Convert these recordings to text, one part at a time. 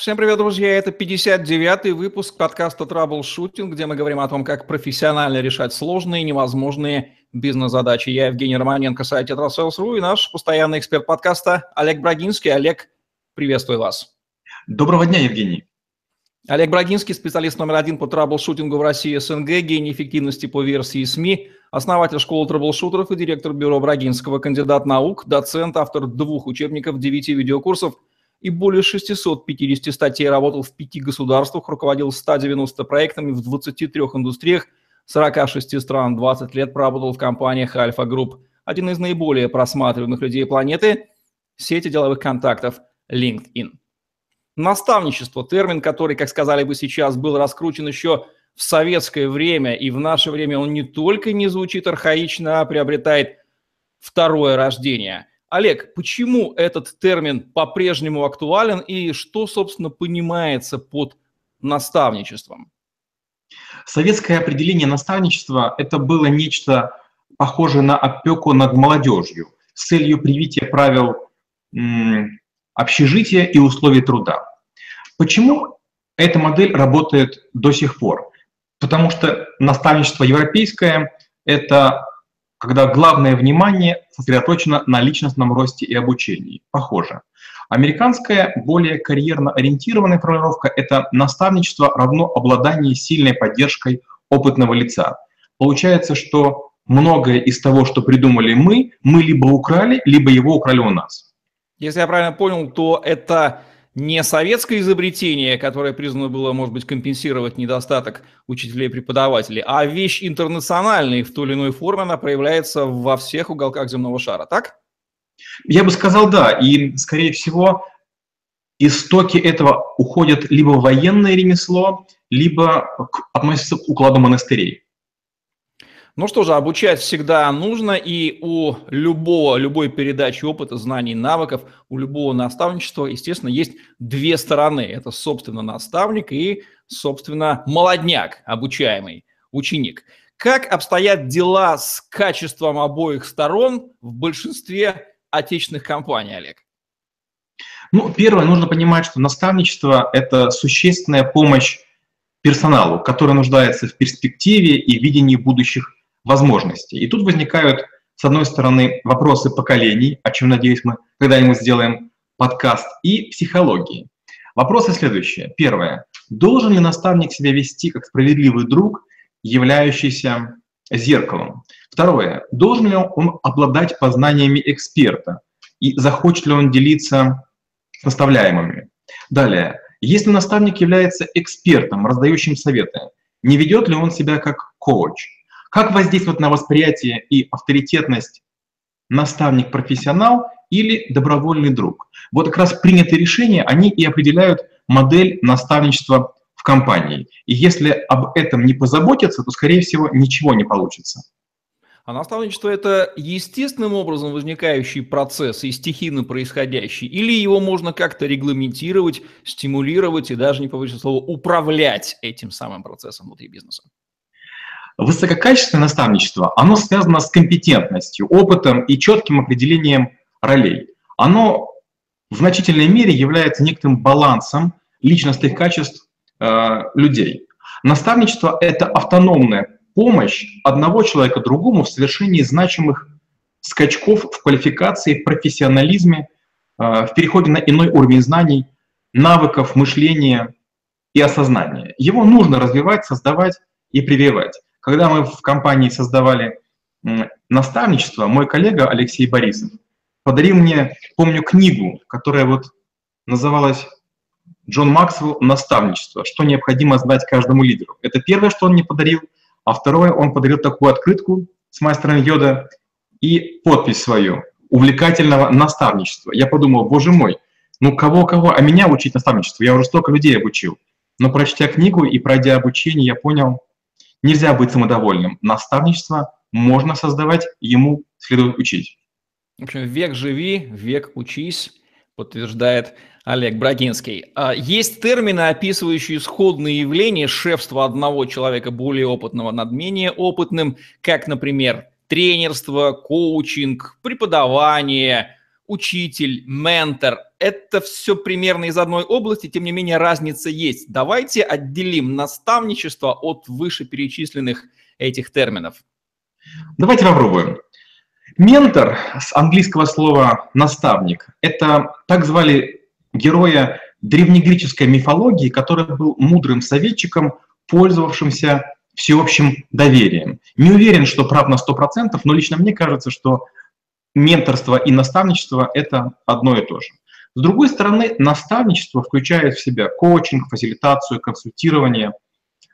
Всем привет, друзья! Это 59-й выпуск подкаста Troubleshooting, где мы говорим о том, как профессионально решать сложные, невозможные бизнес-задачи. Я Евгений Романенко, сайт Tetrasales.ru и наш постоянный эксперт подкаста Олег Брагинский. Олег, приветствую вас. Доброго дня, Евгений. Олег Брагинский, специалист номер один по траблшутингу в России СНГ, гений эффективности по версии СМИ, основатель школы траблшутеров и директор бюро Брагинского, кандидат наук, доцент, автор двух учебников, девяти видеокурсов и более 650 статей, работал в пяти государствах, руководил 190 проектами в 23 индустриях, 46 стран, 20 лет проработал в компаниях Альфа Групп. Один из наиболее просматриваемых людей планеты – сети деловых контактов LinkedIn. Наставничество, термин, который, как сказали бы сейчас, был раскручен еще в советское время, и в наше время он не только не звучит архаично, а приобретает второе рождение. Олег, почему этот термин по-прежнему актуален и что, собственно, понимается под наставничеством? Советское определение наставничества – это было нечто похожее на опеку над молодежью с целью привития правил общежития и условий труда. Почему эта модель работает до сих пор? Потому что наставничество европейское – это когда главное внимание сосредоточено на личностном росте и обучении. Похоже. Американская, более карьерно ориентированная формулировка – это наставничество равно обладание сильной поддержкой опытного лица. Получается, что многое из того, что придумали мы, мы либо украли, либо его украли у нас. Если я правильно понял, то это не советское изобретение, которое призвано было, может быть, компенсировать недостаток учителей и преподавателей, а вещь интернациональная, в той или иной форме она проявляется во всех уголках земного шара, так? Я бы сказал, да. И, скорее всего, истоки этого уходят либо в военное ремесло, либо относятся к укладу монастырей. Ну что же, обучать всегда нужно, и у любого, любой передачи опыта, знаний, навыков, у любого наставничества, естественно, есть две стороны. Это, собственно, наставник и, собственно, молодняк, обучаемый ученик. Как обстоят дела с качеством обоих сторон в большинстве отечественных компаний, Олег? Ну, первое, нужно понимать, что наставничество – это существенная помощь персоналу, который нуждается в перспективе и видении будущих возможностей. И тут возникают, с одной стороны, вопросы поколений, о чем, надеюсь, мы когда-нибудь сделаем подкаст, и психологии. Вопросы следующие. Первое. Должен ли наставник себя вести как справедливый друг, являющийся зеркалом? Второе. Должен ли он обладать познаниями эксперта? И захочет ли он делиться с наставляемыми? Далее. Если наставник является экспертом, раздающим советы, не ведет ли он себя как коуч? Как воздействует на восприятие и авторитетность наставник-профессионал или добровольный друг? Вот как раз принятые решения, они и определяют модель наставничества в компании. И если об этом не позаботиться, то, скорее всего, ничего не получится. А наставничество – это естественным образом возникающий процесс и стихийно происходящий? Или его можно как-то регламентировать, стимулировать и даже, не побоюсь слова, управлять этим самым процессом внутри бизнеса? Высококачественное наставничество, оно связано с компетентностью, опытом и четким определением ролей. Оно в значительной мере является некоторым балансом личностных качеств э, людей. Наставничество – это автономная помощь одного человека другому в совершении значимых скачков в квалификации, в профессионализме, э, в переходе на иной уровень знаний, навыков, мышления и осознания. Его нужно развивать, создавать и прививать. Когда мы в компании создавали наставничество, мой коллега Алексей Борисов подарил мне, помню, книгу, которая вот называлась «Джон Максвелл. Наставничество. Что необходимо знать каждому лидеру». Это первое, что он мне подарил. А второе, он подарил такую открытку с мастером Йода и подпись свою «Увлекательного наставничества». Я подумал, боже мой, ну кого-кого, а меня учить наставничеству? Я уже столько людей обучил. Но прочтя книгу и пройдя обучение, я понял, Нельзя быть самодовольным. Наставничество можно создавать, ему следует учить. В общем, век живи, век учись, подтверждает Олег Брагинский. А, есть термины, описывающие сходные явления шефства одного человека более опытного над менее опытным, как, например, тренерство, коучинг, преподавание, учитель, ментор – это все примерно из одной области, тем не менее разница есть. Давайте отделим наставничество от вышеперечисленных этих терминов. Давайте попробуем. Ментор с английского слова «наставник» — это так звали героя древнегреческой мифологии, который был мудрым советчиком, пользовавшимся всеобщим доверием. Не уверен, что прав на 100%, но лично мне кажется, что менторство и наставничество – это одно и то же. С другой стороны, наставничество включает в себя коучинг, фасилитацию, консультирование,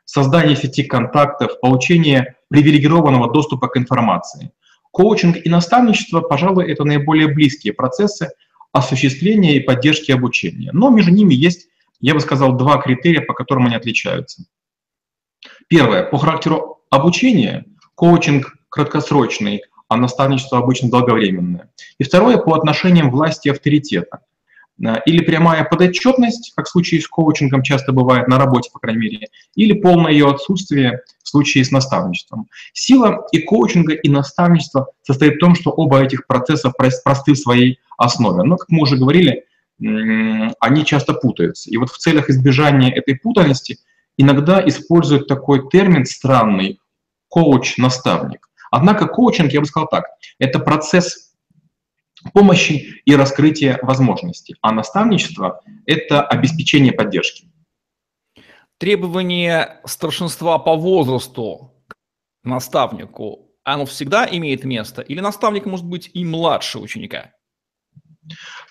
создание сети контактов, получение привилегированного доступа к информации. Коучинг и наставничество, пожалуй, это наиболее близкие процессы осуществления и поддержки обучения. Но между ними есть, я бы сказал, два критерия, по которым они отличаются. Первое. По характеру обучения коучинг краткосрочный, а наставничество обычно долговременное. И второе, по отношениям власти и авторитета. Или прямая подотчетность, как в случае с коучингом часто бывает на работе, по крайней мере, или полное ее отсутствие в случае с наставничеством. Сила и коучинга, и наставничества состоит в том, что оба этих процесса просты в своей основе. Но, как мы уже говорили, они часто путаются. И вот в целях избежания этой путанности иногда используют такой термин странный – коуч-наставник. Однако коучинг, я бы сказал так, это процесс помощи и раскрытия возможностей, а наставничество – это обеспечение поддержки. Требование старшинства по возрасту к наставнику, оно всегда имеет место? Или наставник может быть и младше ученика?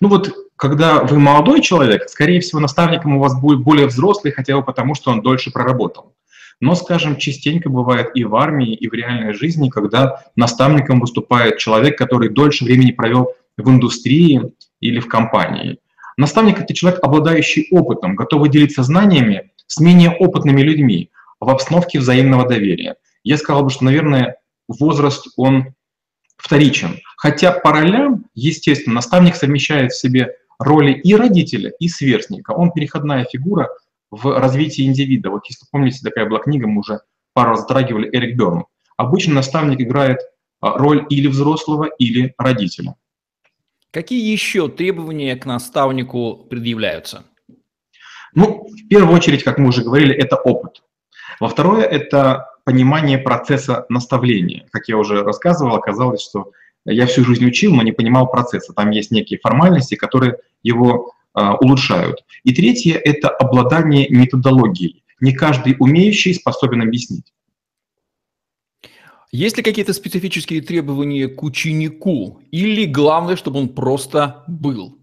Ну вот, когда вы молодой человек, скорее всего, наставником у вас будет более взрослый, хотя бы потому, что он дольше проработал. Но, скажем, частенько бывает и в армии, и в реальной жизни, когда наставником выступает человек, который дольше времени провел в индустрии или в компании. Наставник – это человек, обладающий опытом, готовый делиться знаниями с менее опытными людьми в обстановке взаимного доверия. Я сказал бы, что, наверное, возраст, он вторичен. Хотя по ролям, естественно, наставник совмещает в себе роли и родителя, и сверстника. Он переходная фигура – в развитии индивида. Вот если помните, такая была книга, мы уже пару раз затрагивали, Эрик Берн. Обычно наставник играет а, роль или взрослого, или родителя. Какие еще требования к наставнику предъявляются? Ну, в первую очередь, как мы уже говорили, это опыт. Во второе, это понимание процесса наставления. Как я уже рассказывал, оказалось, что я всю жизнь учил, но не понимал процесса. Там есть некие формальности, которые его улучшают. И третье – это обладание методологией. Не каждый умеющий способен объяснить. Есть ли какие-то специфические требования к ученику? Или главное, чтобы он просто был?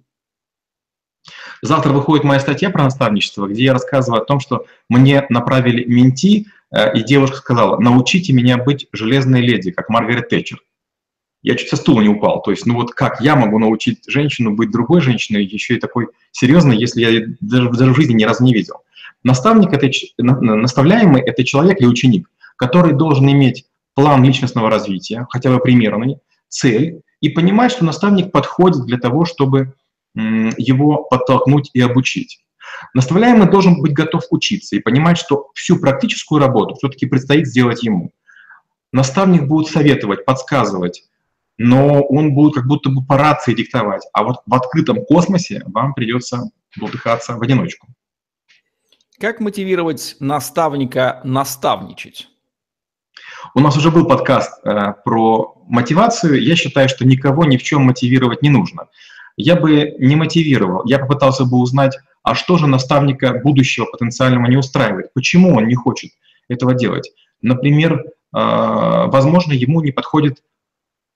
Завтра выходит моя статья про наставничество, где я рассказываю о том, что мне направили менти, э, и девушка сказала, научите меня быть железной леди, как Маргарет Тэтчер я чуть со стула не упал. То есть, ну вот как я могу научить женщину быть другой женщиной, еще и такой серьезной, если я даже, даже в жизни ни разу не видел. Наставник, это, наставляемый – это человек или ученик, который должен иметь план личностного развития, хотя бы примерный, цель, и понимать, что наставник подходит для того, чтобы его подтолкнуть и обучить. Наставляемый должен быть готов учиться и понимать, что всю практическую работу все-таки предстоит сделать ему. Наставник будет советовать, подсказывать, но он будет как будто бы по рации диктовать, а вот в открытом космосе вам придется бултыхаться в одиночку. Как мотивировать наставника наставничать? У нас уже был подкаст э, про мотивацию. Я считаю, что никого ни в чем мотивировать не нужно. Я бы не мотивировал, я попытался бы узнать, а что же наставника будущего потенциального не устраивает, почему он не хочет этого делать. Например, э, возможно, ему не подходит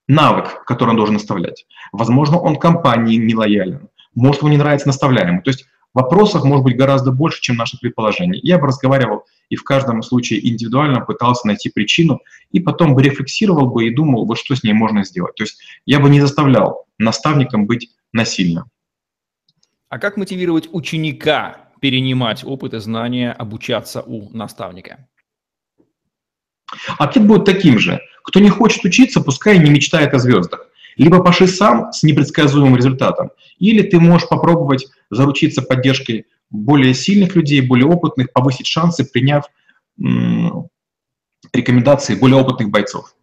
навык, который он должен оставлять. Возможно, он компании не лоялен. Может, ему не нравится наставляемый. То есть вопросов может быть гораздо больше, чем наши предположения. Я бы разговаривал и в каждом случае индивидуально пытался найти причину, и потом бы рефлексировал бы и думал, вот что с ней можно сделать. То есть я бы не заставлял наставником быть насильно. А как мотивировать ученика перенимать опыт и знания, обучаться у наставника? Ответ будет таким же. Кто не хочет учиться, пускай не мечтает о звездах. Либо поши сам с непредсказуемым результатом, или ты можешь попробовать заручиться поддержкой более сильных людей, более опытных, повысить шансы, приняв рекомендации более опытных бойцов.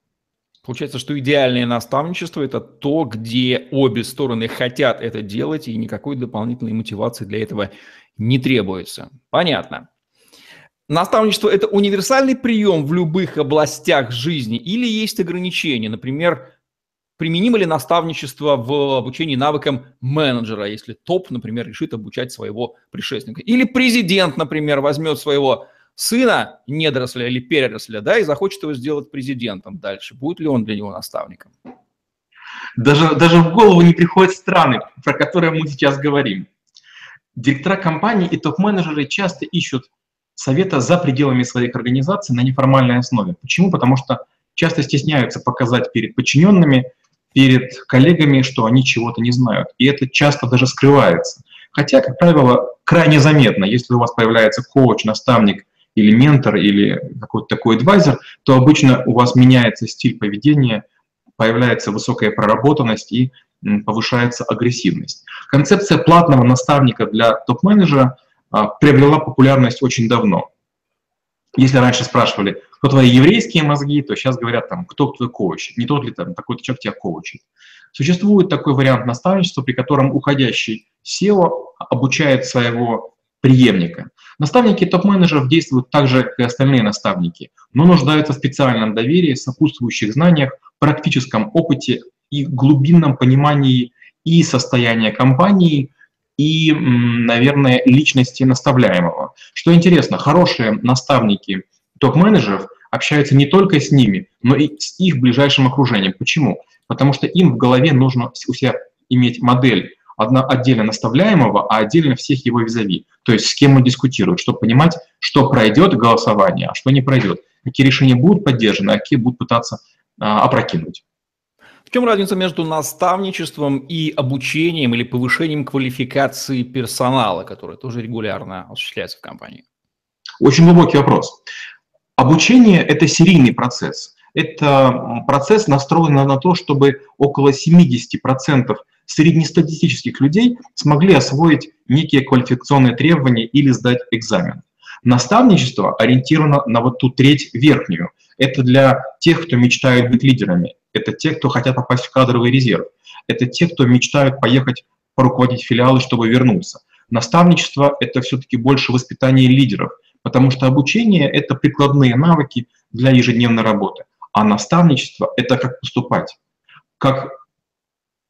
Получается, что идеальное наставничество – это то, где обе стороны хотят это делать, и никакой дополнительной мотивации для этого не требуется. Понятно. Наставничество – это универсальный прием в любых областях жизни или есть ограничения? Например, применимо ли наставничество в обучении навыкам менеджера, если топ, например, решит обучать своего предшественника? Или президент, например, возьмет своего сына, недоросля или переросля, да, и захочет его сделать президентом дальше. Будет ли он для него наставником? Даже, даже в голову не приходят страны, про которые мы сейчас говорим. Директора компаний и топ-менеджеры часто ищут совета за пределами своих организаций на неформальной основе. Почему? Потому что часто стесняются показать перед подчиненными, перед коллегами, что они чего-то не знают. И это часто даже скрывается. Хотя, как правило, крайне заметно, если у вас появляется коуч, наставник или ментор, или какой-то такой адвайзер, то обычно у вас меняется стиль поведения, появляется высокая проработанность и повышается агрессивность. Концепция платного наставника для топ-менеджера приобрела популярность очень давно. Если раньше спрашивали, кто твои еврейские мозги, то сейчас говорят, там, кто твой коуч, не тот ли там такой-то человек тебя коучит. Существует такой вариант наставничества, при котором уходящий SEO обучает своего преемника. Наставники топ-менеджеров действуют так же, как и остальные наставники, но нуждаются в специальном доверии, сопутствующих знаниях, практическом опыте и глубинном понимании и состояния компании, и, наверное, личности наставляемого. Что интересно, хорошие наставники топ-менеджеров общаются не только с ними, но и с их ближайшим окружением. Почему? Потому что им в голове нужно у себя иметь модель одна, отдельно наставляемого, а отдельно всех его визави. То есть с кем он дискутирует, чтобы понимать, что пройдет голосование, а что не пройдет. Какие решения будут поддержаны, а какие будут пытаться а, опрокинуть. Чем разница между наставничеством и обучением или повышением квалификации персонала, который тоже регулярно осуществляется в компании? Очень глубокий вопрос. Обучение – это серийный процесс. Это процесс настроен на то, чтобы около 70% среднестатистических людей смогли освоить некие квалификационные требования или сдать экзамен. Наставничество ориентировано на вот ту треть верхнюю. Это для тех, кто мечтает быть лидерами. Это те, кто хотят попасть в кадровый резерв. Это те, кто мечтают поехать поруководить филиалы, чтобы вернуться. Наставничество – это все-таки больше воспитание лидеров, потому что обучение – это прикладные навыки для ежедневной работы. А наставничество – это как поступать, как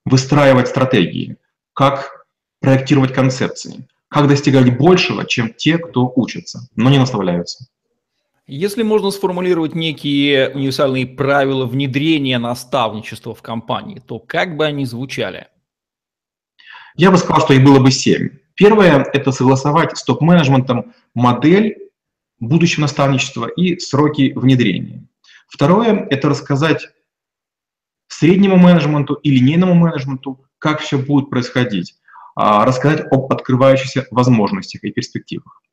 выстраивать стратегии, как проектировать концепции, как достигать большего, чем те, кто учится, но не наставляются. Если можно сформулировать некие универсальные правила внедрения наставничества в компании, то как бы они звучали? Я бы сказал, что их было бы семь. Первое – это согласовать с топ-менеджментом модель будущего наставничества и сроки внедрения. Второе – это рассказать среднему менеджменту и линейному менеджменту, как все будет происходить, а, рассказать об открывающихся возможностях и перспективах.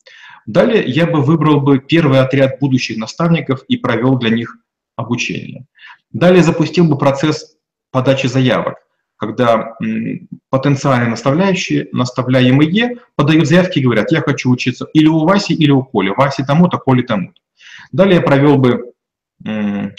Далее я бы выбрал бы первый отряд будущих наставников и провел для них обучение. Далее запустил бы процесс подачи заявок, когда потенциальные наставляющие, наставляемые подают заявки и говорят, я хочу учиться или у Васи, или у Коли. Васи тому-то, Коли тому-то. Далее я провел бы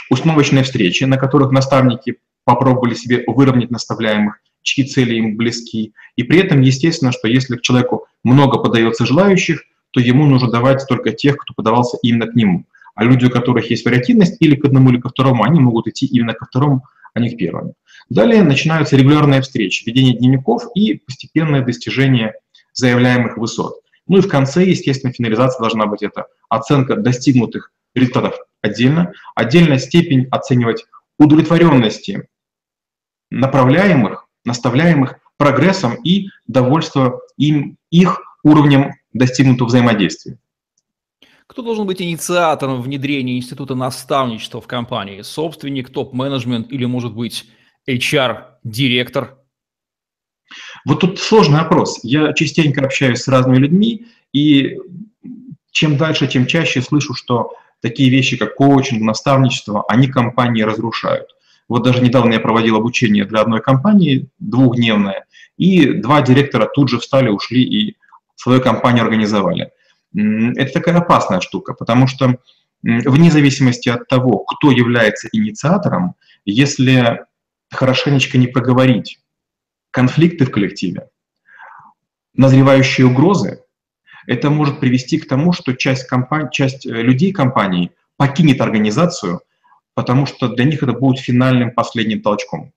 установочные встречи, на которых наставники попробовали себе выровнять наставляемых, чьи цели им близки. И при этом, естественно, что если к человеку много подается желающих, то ему нужно давать только тех, кто подавался именно к нему. А люди, у которых есть вариативность или к одному, или ко второму, они могут идти именно ко второму, а не к первому. Далее начинаются регулярные встречи, ведение дневников и постепенное достижение заявляемых высот. Ну и в конце, естественно, финализация должна быть это оценка достигнутых результатов отдельно, отдельная степень оценивать удовлетворенности направляемых, наставляемых прогрессом и довольство им, их уровнем достигнутого взаимодействия. Кто должен быть инициатором внедрения института наставничества в компании? Собственник, топ-менеджмент или, может быть, HR-директор? Вот тут сложный вопрос. Я частенько общаюсь с разными людьми, и чем дальше, тем чаще слышу, что такие вещи, как коучинг, наставничество, они компании разрушают. Вот даже недавно я проводил обучение для одной компании, двухдневное, и два директора тут же встали, ушли и свою компанию организовали. Это такая опасная штука, потому что вне зависимости от того, кто является инициатором, если хорошенечко не проговорить конфликты в коллективе, назревающие угрозы, это может привести к тому, что часть, компани- часть э, людей компании покинет организацию, потому что для них это будет финальным последним толчком.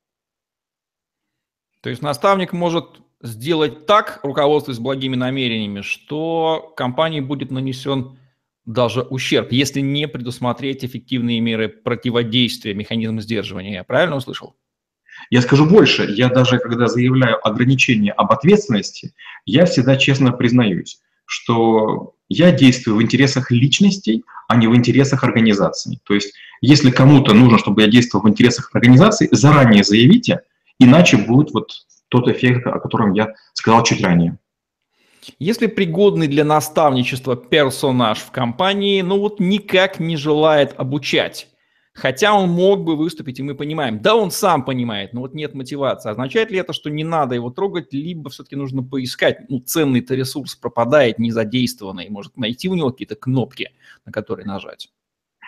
То есть наставник может сделать так, руководствуясь благими намерениями, что компании будет нанесен даже ущерб, если не предусмотреть эффективные меры противодействия, механизм сдерживания. Я правильно услышал? Я скажу больше, я даже когда заявляю ограничение об ответственности, я всегда честно признаюсь, что я действую в интересах личностей, а не в интересах организации. То есть, если кому-то нужно, чтобы я действовал в интересах организации, заранее заявите, иначе будет вот тот эффект, о котором я сказал чуть ранее. Если пригодный для наставничества персонаж в компании, ну вот никак не желает обучать, хотя он мог бы выступить, и мы понимаем, да, он сам понимает, но вот нет мотивации. Означает ли это, что не надо его трогать, либо все-таки нужно поискать, ну, ценный-то ресурс пропадает, не задействованный, может найти у него какие-то кнопки, на которые нажать?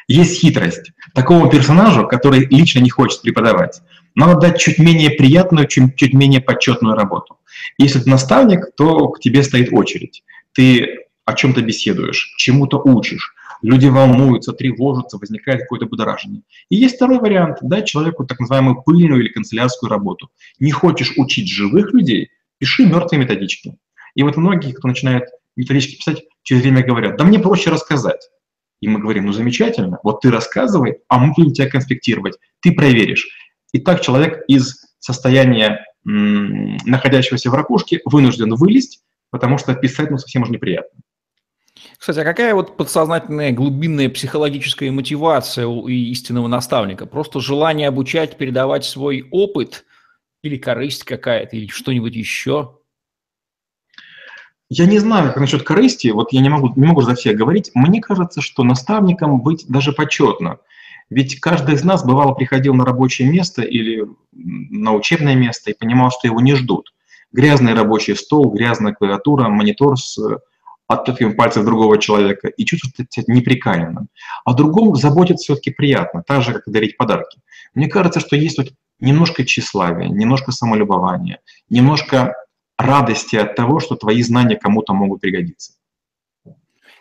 Есть хитрость. Такому персонажу, который лично не хочет преподавать, надо дать чуть менее приятную, чуть, чуть менее почетную работу. Если ты наставник, то к тебе стоит очередь. Ты о чем-то беседуешь, чему-то учишь, люди волнуются, тревожатся, возникает какое-то будоражение. И есть второй вариант – дать человеку так называемую пыльную или канцелярскую работу. Не хочешь учить живых людей – пиши мертвые методички. И вот многие, кто начинает методички писать, через время говорят, да мне проще рассказать. И мы говорим, ну замечательно, вот ты рассказывай, а мы будем тебя конспектировать, ты проверишь. И так человек из состояния находящегося в ракушке вынужден вылезть, потому что писать ну, совсем уж неприятно. Кстати, а какая вот подсознательная глубинная психологическая мотивация у истинного наставника? Просто желание обучать, передавать свой опыт или корысть какая-то, или что-нибудь еще? Я не знаю, как насчет корысти, вот я не могу, не могу за всех говорить. Мне кажется, что наставником быть даже почетно. Ведь каждый из нас бывало приходил на рабочее место или на учебное место и понимал, что его не ждут. Грязный рабочий стол, грязная клавиатура, монитор с отпечатками пальцев другого человека и чувствовать себя неприкаянным. А другому заботиться все-таки приятно, так же, как и дарить подарки. Мне кажется, что есть вот немножко тщеславия, немножко самолюбования, немножко радости от того, что твои знания кому-то могут пригодиться.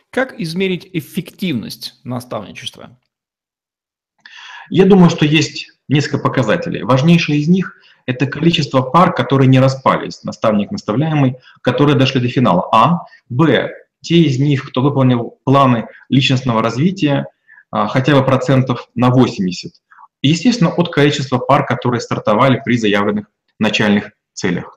Как измерить эффективность наставничества? Я думаю, что есть несколько показателей. Важнейший из них – это количество пар, которые не распались, наставник наставляемый, которые дошли до финала. А. Б. Те из них, кто выполнил планы личностного развития, а, хотя бы процентов на 80. И, естественно, от количества пар, которые стартовали при заявленных начальных целях.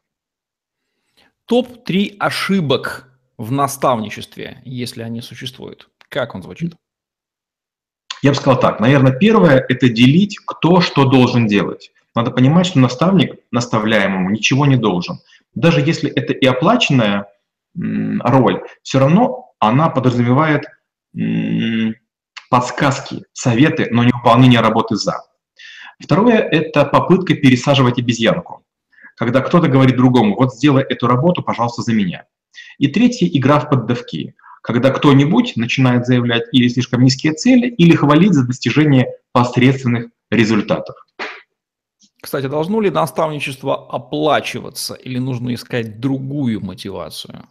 Топ-3 ошибок в наставничестве, если они существуют. Как он звучит? Я бы сказал так. Наверное, первое – это делить, кто что должен делать. Надо понимать, что наставник наставляемому ничего не должен. Даже если это и оплаченная роль, все равно она подразумевает подсказки, советы, но не выполнение работы за. Второе – это попытка пересаживать обезьянку когда кто-то говорит другому, вот сделай эту работу, пожалуйста, за меня. И третье – игра в поддавки, когда кто-нибудь начинает заявлять или слишком низкие цели, или хвалить за достижение посредственных результатов. Кстати, должно ли наставничество оплачиваться или нужно искать другую мотивацию?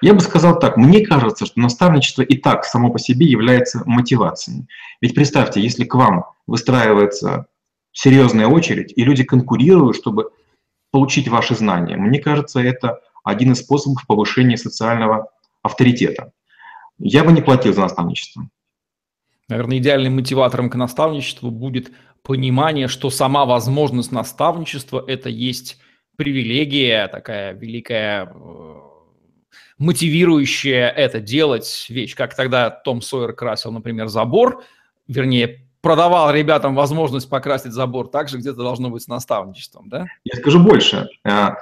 Я бы сказал так, мне кажется, что наставничество и так само по себе является мотивацией. Ведь представьте, если к вам выстраивается серьезная очередь, и люди конкурируют, чтобы получить ваши знания. Мне кажется, это один из способов повышения социального авторитета. Я бы не платил за наставничество. Наверное, идеальным мотиватором к наставничеству будет понимание, что сама возможность наставничества – это есть привилегия, такая великая, э, мотивирующая это делать вещь. Как тогда Том Сойер красил, например, забор, вернее, продавал ребятам возможность покрасить забор, также где-то должно быть с наставничеством, да? Я скажу больше. А,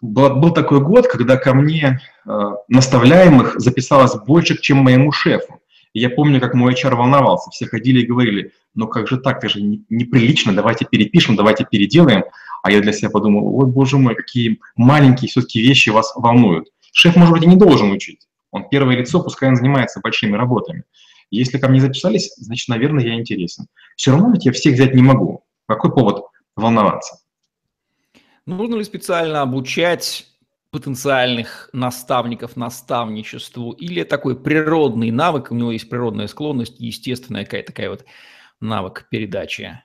был, был такой год, когда ко мне э, наставляемых записалось больше, чем моему шефу. Я помню, как мой HR волновался. Все ходили и говорили, ну как же так, это же неприлично, давайте перепишем, давайте переделаем. А я для себя подумал, ой, боже мой, какие маленькие все-таки вещи вас волнуют. Шеф, может быть, и не должен учить. Он первое лицо, пускай он занимается большими работами. Если ко мне записались, значит, наверное, я интересен. Все равно ведь я всех взять не могу. Какой повод волноваться? Нужно ли специально обучать потенциальных наставников наставничеству или такой природный навык, у него есть природная склонность, естественная какая-то такая вот навык передачи?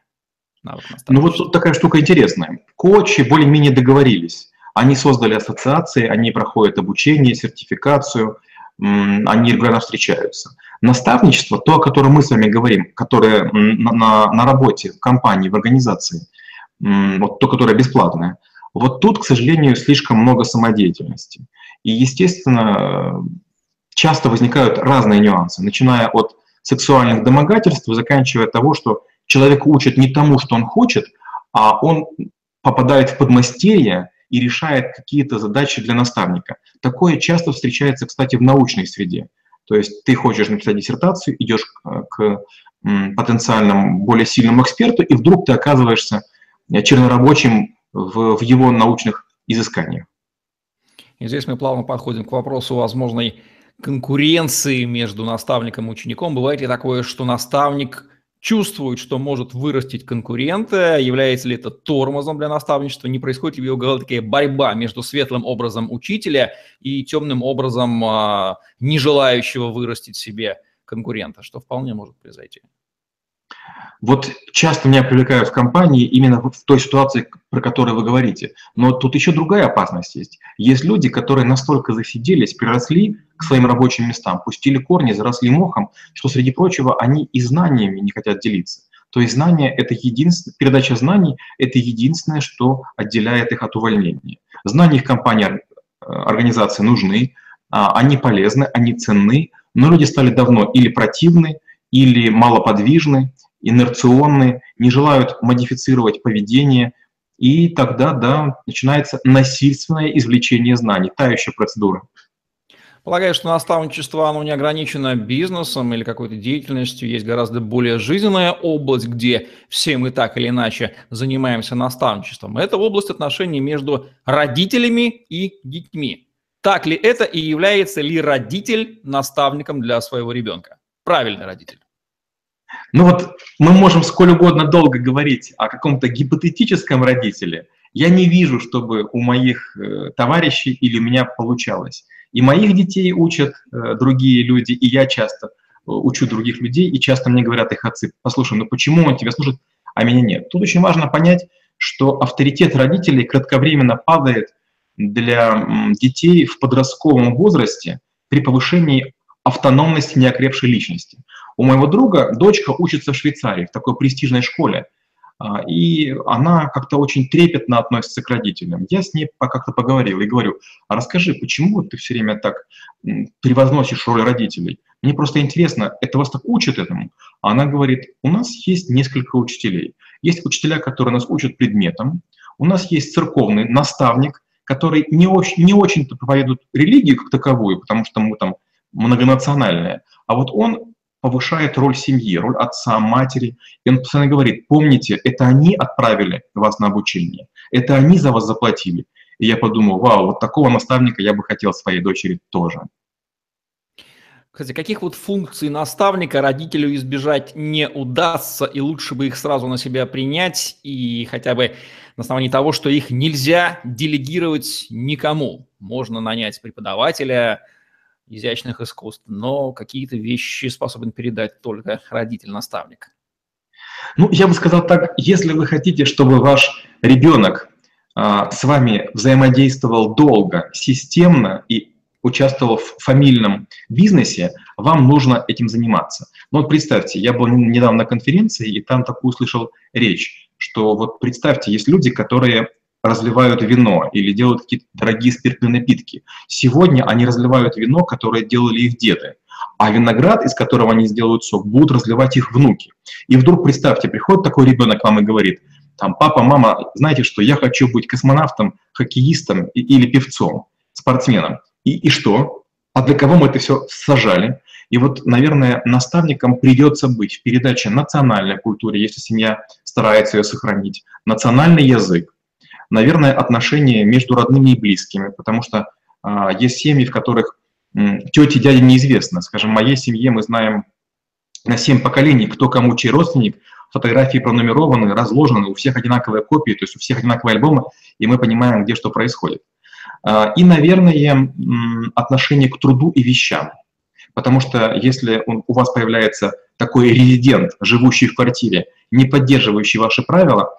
Навык ну вот тут такая штука интересная. Коучи более-менее договорились. Они создали ассоциации, они проходят обучение, сертификацию, они регулярно встречаются. Наставничество, то, о котором мы с вами говорим, которое на, на, на работе, в компании, в организации, вот то, которое бесплатное, вот тут, к сожалению, слишком много самодеятельности. И, естественно, часто возникают разные нюансы, начиная от сексуальных домогательств, заканчивая того, что человек учит не тому, что он хочет, а он попадает в подмастерье и решает какие-то задачи для наставника. Такое часто встречается, кстати, в научной среде. То есть ты хочешь написать диссертацию, идешь к потенциальному более сильному эксперту, и вдруг ты оказываешься чернорабочим в, в его научных изысканиях. И здесь мы плавно подходим к вопросу возможной конкуренции между наставником и учеником. Бывает ли такое, что наставник чувствует, что может вырастить конкурента, является ли это тормозом для наставничества, не происходит ли в его голове такая борьба между светлым образом учителя и темным образом а, не вырастить себе конкурента, что вполне может произойти. Вот часто меня привлекают в компании именно в той ситуации, про которую вы говорите. Но тут еще другая опасность есть. Есть люди, которые настолько засиделись, приросли к своим рабочим местам, пустили корни, заросли мохом, что, среди прочего, они и знаниями не хотят делиться. То есть знания – это единственное, передача знаний – это единственное, что отделяет их от увольнения. Знания их компании, э, организации нужны, а, они полезны, они ценны, но люди стали давно или противны, или малоподвижны, инерционны, не желают модифицировать поведение, и тогда, да, начинается насильственное извлечение знаний, тающая процедура. Полагаю, что наставничество, оно не ограничено бизнесом или какой-то деятельностью, есть гораздо более жизненная область, где все мы так или иначе занимаемся наставничеством. Это область отношений между родителями и детьми. Так ли это и является ли родитель наставником для своего ребенка? Правильный родитель. Ну вот мы можем сколь угодно долго говорить о каком-то гипотетическом родителе. Я не вижу, чтобы у моих э, товарищей или у меня получалось. И моих детей учат э, другие люди, и я часто э, учу других людей, и часто мне говорят их отцы, послушай, ну почему он тебя слушает, а меня нет? Тут очень важно понять, что авторитет родителей кратковременно падает для детей в подростковом возрасте при повышении автономности неокрепшей личности. У моего друга дочка учится в Швейцарии, в такой престижной школе, а, и она как-то очень трепетно относится к родителям. Я с ней как-то поговорил и говорю, а расскажи, почему ты все время так превозносишь роль родителей? Мне просто интересно, это вас так учат этому? А она говорит, у нас есть несколько учителей. Есть учителя, которые нас учат предметам, у нас есть церковный наставник, который не очень, не очень-то проповедует религию как таковую, потому что мы там многонациональные, а вот он повышает роль семьи, роль отца, матери. И он постоянно говорит, помните, это они отправили вас на обучение, это они за вас заплатили. И я подумал, вау, вот такого наставника я бы хотел своей дочери тоже. Кстати, каких вот функций наставника родителю избежать не удастся, и лучше бы их сразу на себя принять, и хотя бы на основании того, что их нельзя делегировать никому. Можно нанять преподавателя, изящных искусств, но какие-то вещи способен передать только родитель-наставник. Ну, я бы сказал так, если вы хотите, чтобы ваш ребенок а, с вами взаимодействовал долго, системно и участвовал в фамильном бизнесе, вам нужно этим заниматься. Но вот представьте, я был недавно на конференции, и там такую услышал речь, что вот представьте, есть люди, которые разливают вино или делают какие-то дорогие спиртные напитки. Сегодня они разливают вино, которое делали их деды. А виноград, из которого они сделают сок, будут разливать их внуки. И вдруг, представьте, приходит такой ребенок к вам и говорит, там, папа, мама, знаете что, я хочу быть космонавтом, хоккеистом или певцом, спортсменом. И, и что? А для кого мы это все сажали? И вот, наверное, наставникам придется быть в передаче национальной культуре, если семья старается ее сохранить, национальный язык, наверное, отношения между родными и близкими, потому что а, есть семьи, в которых тети, дяди неизвестно. Скажем, в моей семье мы знаем на 7 поколений, кто кому чей родственник, фотографии пронумерованы, разложены, у всех одинаковые копии, то есть у всех одинаковые альбомы, и мы понимаем, где что происходит. А, и, наверное, отношение к труду и вещам. Потому что если у вас появляется такой резидент, живущий в квартире, не поддерживающий ваши правила,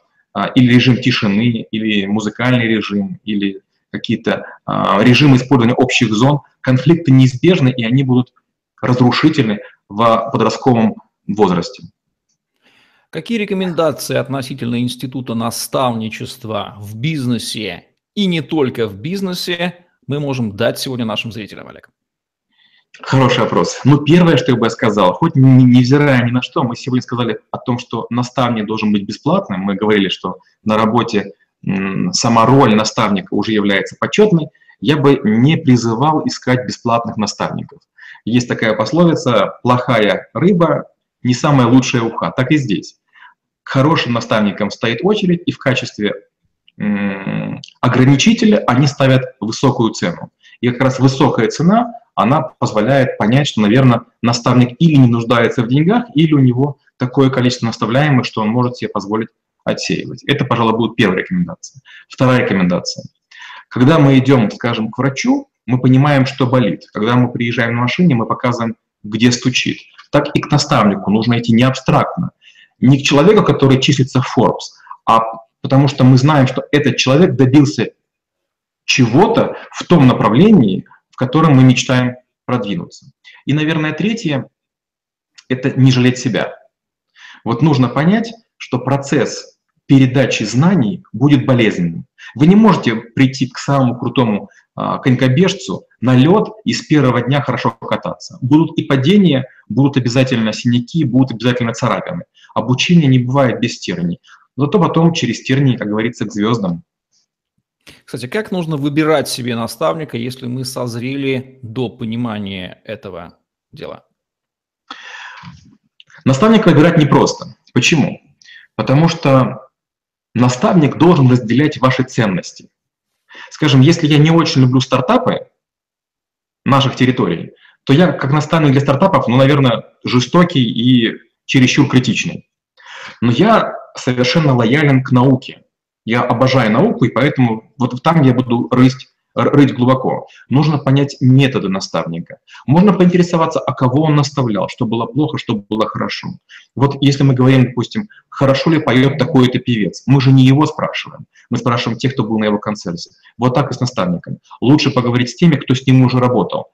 или режим тишины, или музыкальный режим, или какие-то а, режимы использования общих зон, конфликты неизбежны, и они будут разрушительны в подростковом возрасте. Какие рекомендации относительно института наставничества в бизнесе и не только в бизнесе мы можем дать сегодня нашим зрителям, Олег? Хороший вопрос. Ну, первое, что я бы сказал, хоть невзирая ни на что, мы сегодня сказали о том, что наставник должен быть бесплатным. Мы говорили, что на работе сама роль наставника уже является почетной. Я бы не призывал искать бесплатных наставников. Есть такая пословица «плохая рыба не самая лучшая уха». Так и здесь. К хорошим наставникам стоит очередь, и в качестве ограничителя они ставят высокую цену. И как раз высокая цена, она позволяет понять, что, наверное, наставник или не нуждается в деньгах, или у него такое количество наставляемых, что он может себе позволить отсеивать. Это, пожалуй, будет первая рекомендация. Вторая рекомендация. Когда мы идем, скажем, к врачу, мы понимаем, что болит. Когда мы приезжаем на машине, мы показываем, где стучит. Так и к наставнику нужно идти не абстрактно, не к человеку, который числится в Forbes, а потому что мы знаем, что этот человек добился чего-то в том направлении, в котором мы мечтаем продвинуться. И, наверное, третье – это не жалеть себя. Вот нужно понять, что процесс передачи знаний будет болезненным. Вы не можете прийти к самому крутому а, конькобежцу на лед и с первого дня хорошо кататься. Будут и падения, будут обязательно синяки, будут обязательно царапины. Обучение не бывает без терний. Зато потом через тернии, как говорится, к звездам. Кстати, как нужно выбирать себе наставника, если мы созрели до понимания этого дела? Наставника выбирать непросто. Почему? Потому что наставник должен разделять ваши ценности. Скажем, если я не очень люблю стартапы наших территорий, то я как наставник для стартапов, ну, наверное, жестокий и чересчур критичный. Но я совершенно лоялен к науке. Я обожаю науку, и поэтому вот там я буду рыть, рыть глубоко. Нужно понять методы наставника. Можно поинтересоваться, а кого он наставлял, что было плохо, что было хорошо. Вот если мы говорим, допустим, хорошо ли поет такой-то певец, мы же не его спрашиваем, мы спрашиваем тех, кто был на его концерте. Вот так и с наставником. Лучше поговорить с теми, кто с ним уже работал.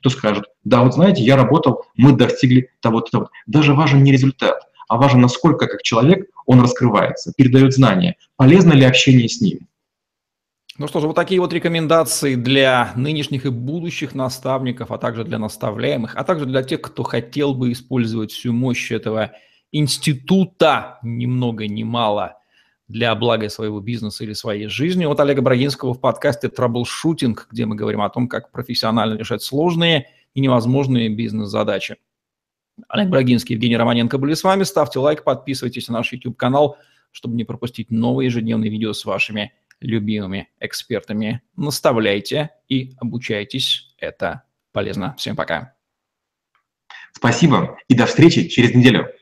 Кто скажет, да, вот знаете, я работал, мы достигли того-то, того. Даже важен не результат, а важно, насколько как человек он раскрывается, передает знания, полезно ли общение с ним. Ну что же, вот такие вот рекомендации для нынешних и будущих наставников, а также для наставляемых, а также для тех, кто хотел бы использовать всю мощь этого института, ни много ни мало, для блага своего бизнеса или своей жизни. Вот Олега Брагинского в подкасте «Траблшутинг», где мы говорим о том, как профессионально решать сложные и невозможные бизнес-задачи. Олег Брагинский, Евгений Романенко были с вами. Ставьте лайк, подписывайтесь на наш YouTube-канал, чтобы не пропустить новые ежедневные видео с вашими любимыми экспертами. Наставляйте и обучайтесь. Это полезно. Всем пока. Спасибо и до встречи через неделю.